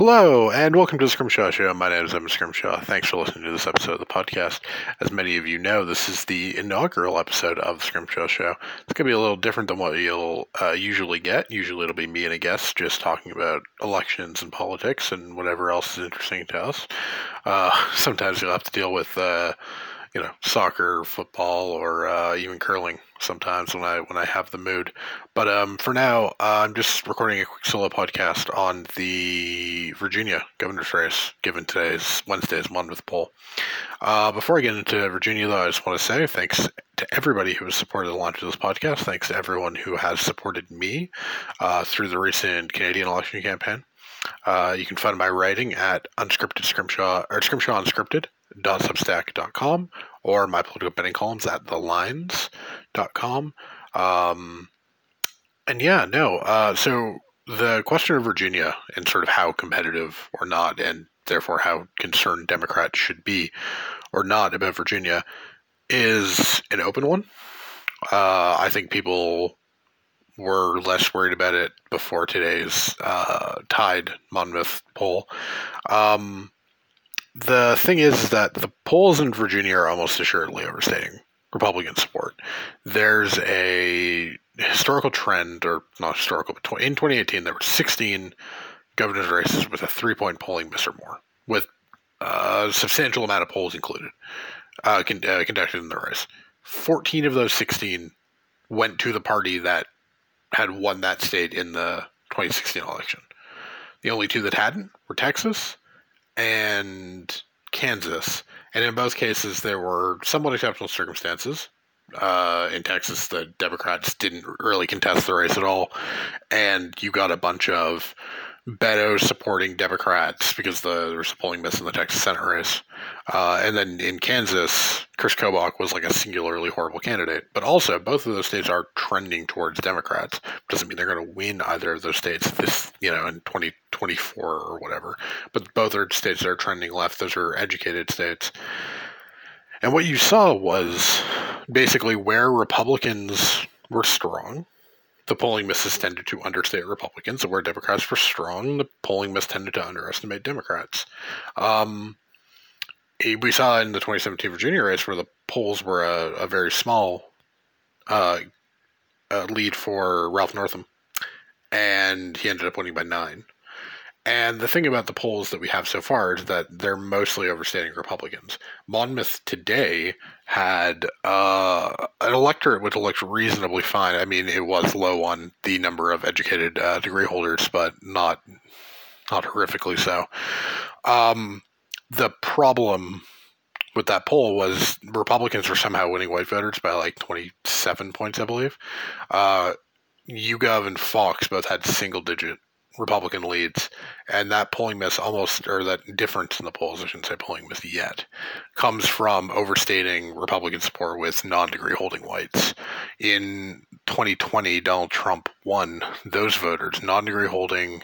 Hello, and welcome to the Scrimshaw Show. My name is Evan Scrimshaw. Thanks for listening to this episode of the podcast. As many of you know, this is the inaugural episode of the Scrimshaw Show. It's going to be a little different than what you'll uh, usually get. Usually it'll be me and a guest just talking about elections and politics and whatever else is interesting to us. Uh, sometimes you'll have to deal with, uh, you know, soccer, football, or uh, even curling sometimes when I when I have the mood. But um, for now, uh, I'm just recording a quick solo podcast on the Virginia governor's race, given today's Wednesday's Monmouth poll. Uh, before I get into Virginia, though, I just want to say thanks to everybody who has supported the launch of this podcast. Thanks to everyone who has supported me uh, through the recent Canadian election campaign. Uh, you can find my writing at unscripted scrimshaw or scrimshaw unscripted substack.com or my political betting columns at thelines.com. Um, and yeah, no. Uh, so the question of Virginia and sort of how competitive or not, and therefore how concerned Democrats should be or not about Virginia, is an open one. Uh, I think people were less worried about it before today's uh, tied Monmouth poll. Um, the thing is that the polls in Virginia are almost assuredly overstating Republican support. There's a historical trend, or not historical, but in 2018, there were 16 governor's races with a three point polling miss or more, with a substantial amount of polls included, uh, con- uh, conducted in the race. 14 of those 16 went to the party that had won that state in the 2016 election. The only two that hadn't were Texas and Kansas. And in both cases, there were somewhat exceptional circumstances. Uh, in Texas, the Democrats didn't really contest the race at all. And you got a bunch of Beto supporting Democrats because the, there was a polling miss in the Texas Senate race. Uh, and then in Kansas, Chris Kobach was like a singularly horrible candidate. But also, both of those states are trending towards Democrats. Doesn't mean they're going to win either of those states this, you know, in 2024 or whatever. But both are states that are trending left. Those are educated states. And what you saw was basically where Republicans were strong the polling misses tended to understate Republicans, and where Democrats were strong, the polling miss tended to underestimate Democrats. Um, we saw in the 2017 Virginia race where the polls were a, a very small uh, uh, lead for Ralph Northam, and he ended up winning by nine. And the thing about the polls that we have so far is that they're mostly overstating Republicans. Monmouth today had uh, an electorate which looked reasonably fine. I mean, it was low on the number of educated uh, degree holders, but not not horrifically so. Um, the problem with that poll was Republicans were somehow winning white voters by like 27 points, I believe. Uh, YouGov and Fox both had single digit Republican leads, and that polling miss almost, or that difference in the polls, I shouldn't say polling miss yet, comes from overstating Republican support with non degree holding whites. In 2020, Donald Trump won those voters, non degree holding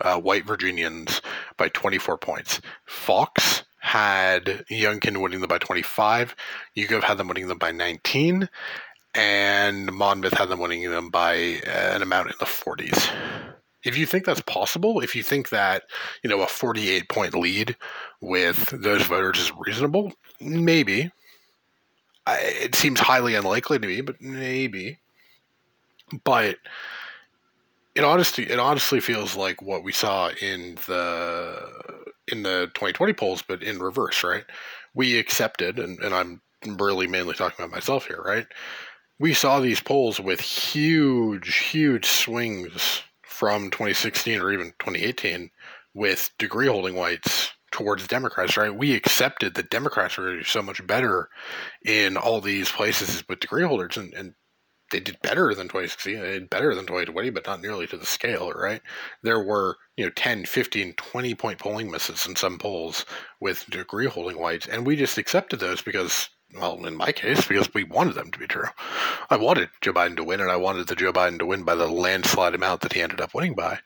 uh, white Virginians, by 24 points. Fox had Youngkin winning them by 25, YouGov had them winning them by 19, and Monmouth had them winning them by an amount in the 40s if you think that's possible, if you think that, you know, a 48 point lead with those voters is reasonable, maybe. I, it seems highly unlikely to me, but maybe. But it honestly it honestly feels like what we saw in the in the 2020 polls, but in reverse, right? We accepted, and, and I'm really mainly talking about myself here, right? We saw these polls with huge, huge swings from 2016 or even 2018 with degree holding whites towards Democrats, right? We accepted that Democrats were so much better in all these places with degree holders, and, and they did better than 2016. They did better than 2020, but not nearly to the scale, right? There were, you know, 10, 15, 20 point polling misses in some polls with degree holding whites, and we just accepted those because well, in my case, because we wanted them to be true. I wanted Joe Biden to win, and I wanted the Joe Biden to win by the landslide amount that he ended up winning by.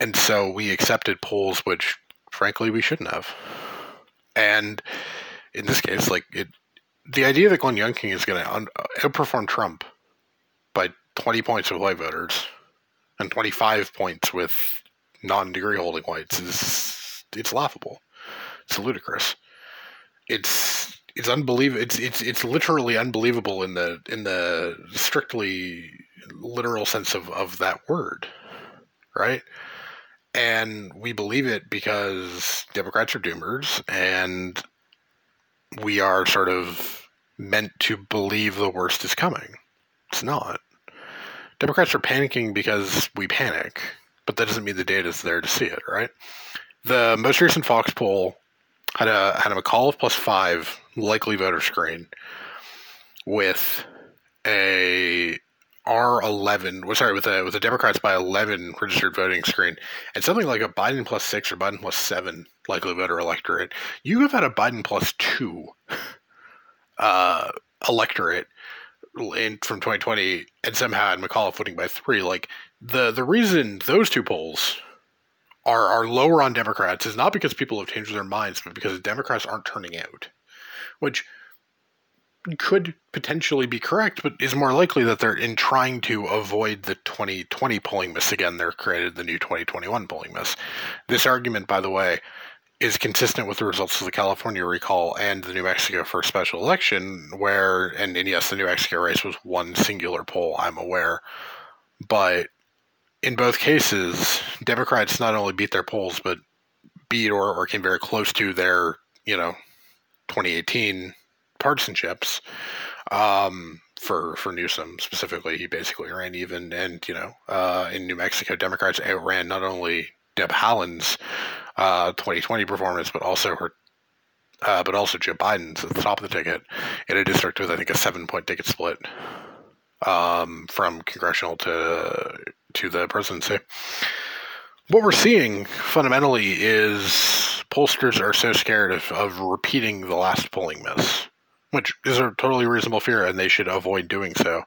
And so we accepted polls which, frankly, we shouldn't have. And in this case, like it, the idea that Glenn Youngkin is going to outperform Trump by 20 points with white voters and 25 points with non-degree holding whites is it's laughable. It's ludicrous. It's it's unbelievable. It's it's it's literally unbelievable in the in the strictly literal sense of of that word, right? And we believe it because Democrats are doomers, and we are sort of meant to believe the worst is coming. It's not. Democrats are panicking because we panic, but that doesn't mean the data is there to see it, right? The most recent Fox poll had a had a McAuliffe plus five likely voter screen with a R11, well, sorry, with a with the Democrats by 11 registered voting screen, and something like a Biden plus six or Biden plus seven likely voter electorate. You have had a Biden plus two uh, electorate in from 2020, and somehow had McAuliffe winning by three. Like the the reason those two polls are are lower on Democrats is not because people have changed their minds, but because Democrats aren't turning out, which could potentially be correct, but is more likely that they're in trying to avoid the 2020 polling miss again. They're created the new 2021 polling miss. This argument, by the way, is consistent with the results of the California recall and the New Mexico first special election, where and, and yes, the New Mexico race was one singular poll. I'm aware, but in both cases, Democrats not only beat their polls, but beat or, or came very close to their, you know, 2018 partisanships. Um, for for Newsom specifically, he basically ran even, and you know, uh, in New Mexico, Democrats outran not only Deb Haaland's uh, 2020 performance, but also her, uh, but also Joe Biden's at the top of the ticket in a district with I think a seven point ticket split um, from congressional to to the presidency. What we're seeing fundamentally is pollsters are so scared of, of repeating the last polling miss, which is a totally reasonable fear, and they should avoid doing so,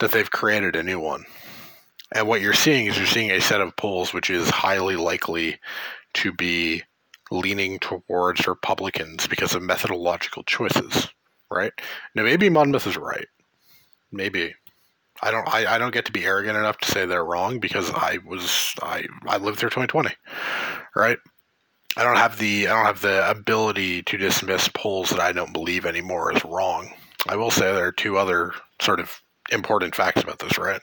that they've created a new one. And what you're seeing is you're seeing a set of polls which is highly likely to be leaning towards Republicans because of methodological choices, right? Now, maybe Monmouth is right. Maybe. I don't. I, I don't get to be arrogant enough to say they're wrong because I was. I I lived through 2020, right? I don't have the. I don't have the ability to dismiss polls that I don't believe anymore as wrong. I will say there are two other sort of important facts about this, right?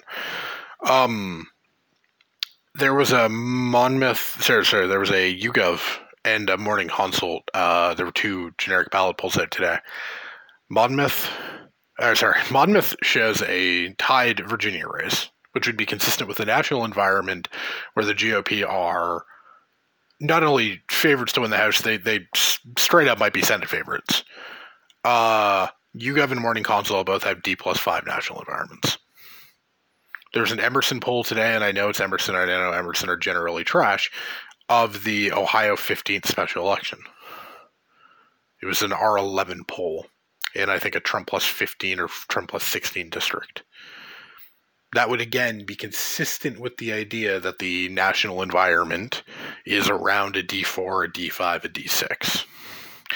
Um, there was a Monmouth. Sorry, sorry. There was a YouGov and a Morning Consult. Uh, there were two generic ballot polls out today. Monmouth uh, sorry, Monmouth shows a tied Virginia race, which would be consistent with the national environment where the GOP are not only favorites to win the House, they they straight up might be Senate favorites. Uh, YouGov and Morning Consult both have D plus five national environments. There's an Emerson poll today, and I know it's Emerson. I know Emerson are generally trash of the Ohio 15th special election. It was an R11 poll in I think a Trump plus 15 or Trump plus 16 district. That would again be consistent with the idea that the national environment is around a D4, a D5, a D6.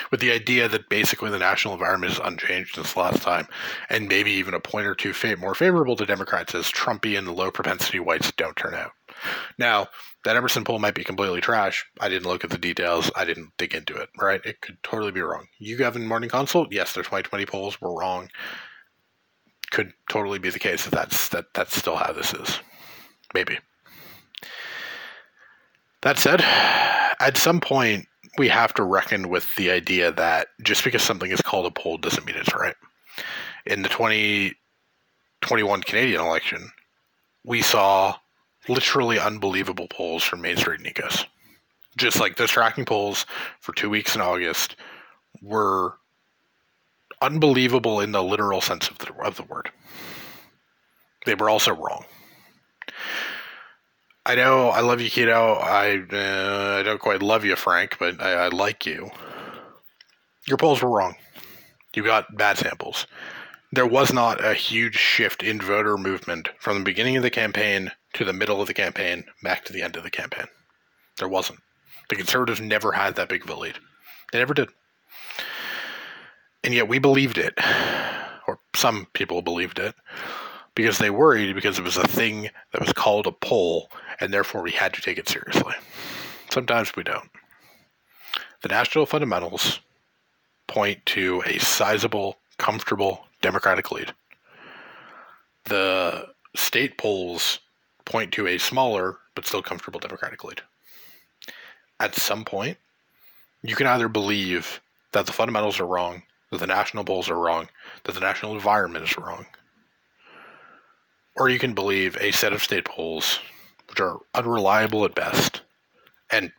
With the idea that basically the national environment is unchanged since last time, and maybe even a point or two more favorable to Democrats as Trumpian low propensity whites don't turn out. Now, that Emerson poll might be completely trash. I didn't look at the details. I didn't dig into it, right? It could totally be wrong. You have in Morning Consult, yes, their 2020 polls were wrong. Could totally be the case that that's that that's still how this is. Maybe. That said, at some point we have to reckon with the idea that just because something is called a poll doesn't mean it's right. In the 2021 Canadian election, we saw literally unbelievable polls from Main Street EKOS. Just like those tracking polls for two weeks in August were unbelievable in the literal sense of the, of the word. They were also wrong. I know I love you, Quito. I uh, I don't quite love you, Frank, but I, I like you. Your polls were wrong. You got bad samples. There was not a huge shift in voter movement from the beginning of the campaign to the middle of the campaign, back to the end of the campaign. There wasn't. The Conservatives never had that big of a lead. They never did. And yet we believed it, or some people believed it. because they worried because it was a thing that was called a poll and therefore we had to take it seriously. Sometimes we don't. The national fundamentals point to a sizable, comfortable Democratic lead. The state polls point to a smaller but still comfortable Democratic lead. At some point, you can either believe that the fundamentals are wrong, that the national polls are wrong, that the national environment is wrong, or you can believe a set of state polls which are unreliable at best and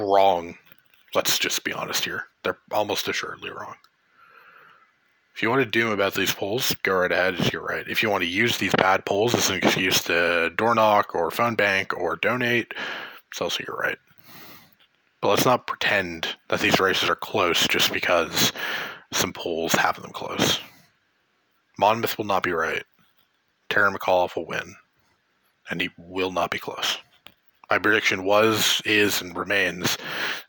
wrong. Let's just be honest here. They're almost assuredly wrong. If you want to doom about these polls, go right ahead. You're right. If you want to use these bad polls as an excuse to door knock or phone bank or donate, it's also you're right. But let's not pretend that these races are close just because some polls have them close. Monmouth will not be right. Terry McAuliffe will win, and he will not be close. My prediction was, is, and remains,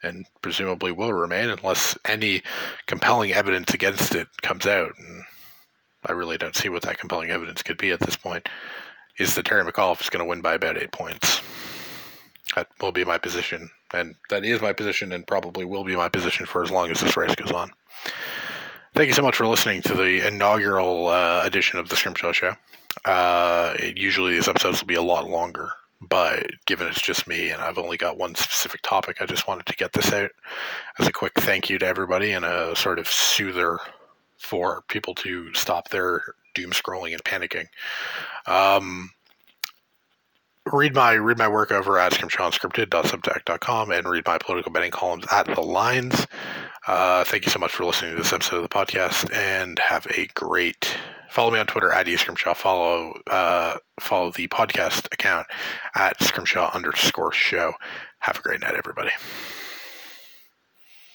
and presumably will remain unless any compelling evidence against it comes out. And I really don't see what that compelling evidence could be at this point. Is that Terry McAuliffe is going to win by about eight points. That will be my position, and that is my position, and probably will be my position for as long as this race goes on. Thank you so much for listening to the inaugural uh, edition of the Scrimshaw Show. Uh, usually these episodes will be a lot longer, but given it's just me and I've only got one specific topic, I just wanted to get this out as a quick thank you to everybody and a sort of soother for people to stop their doom scrolling and panicking. Um, read my read my work over at scrimshawunscripted.substack.com and read my political betting columns at the lines. Uh, thank you so much for listening to this episode of the podcast and have a great follow me on Twitter at eScrimshaw. Follow uh, follow the podcast account at Scrimshaw underscore show. Have a great night, everybody.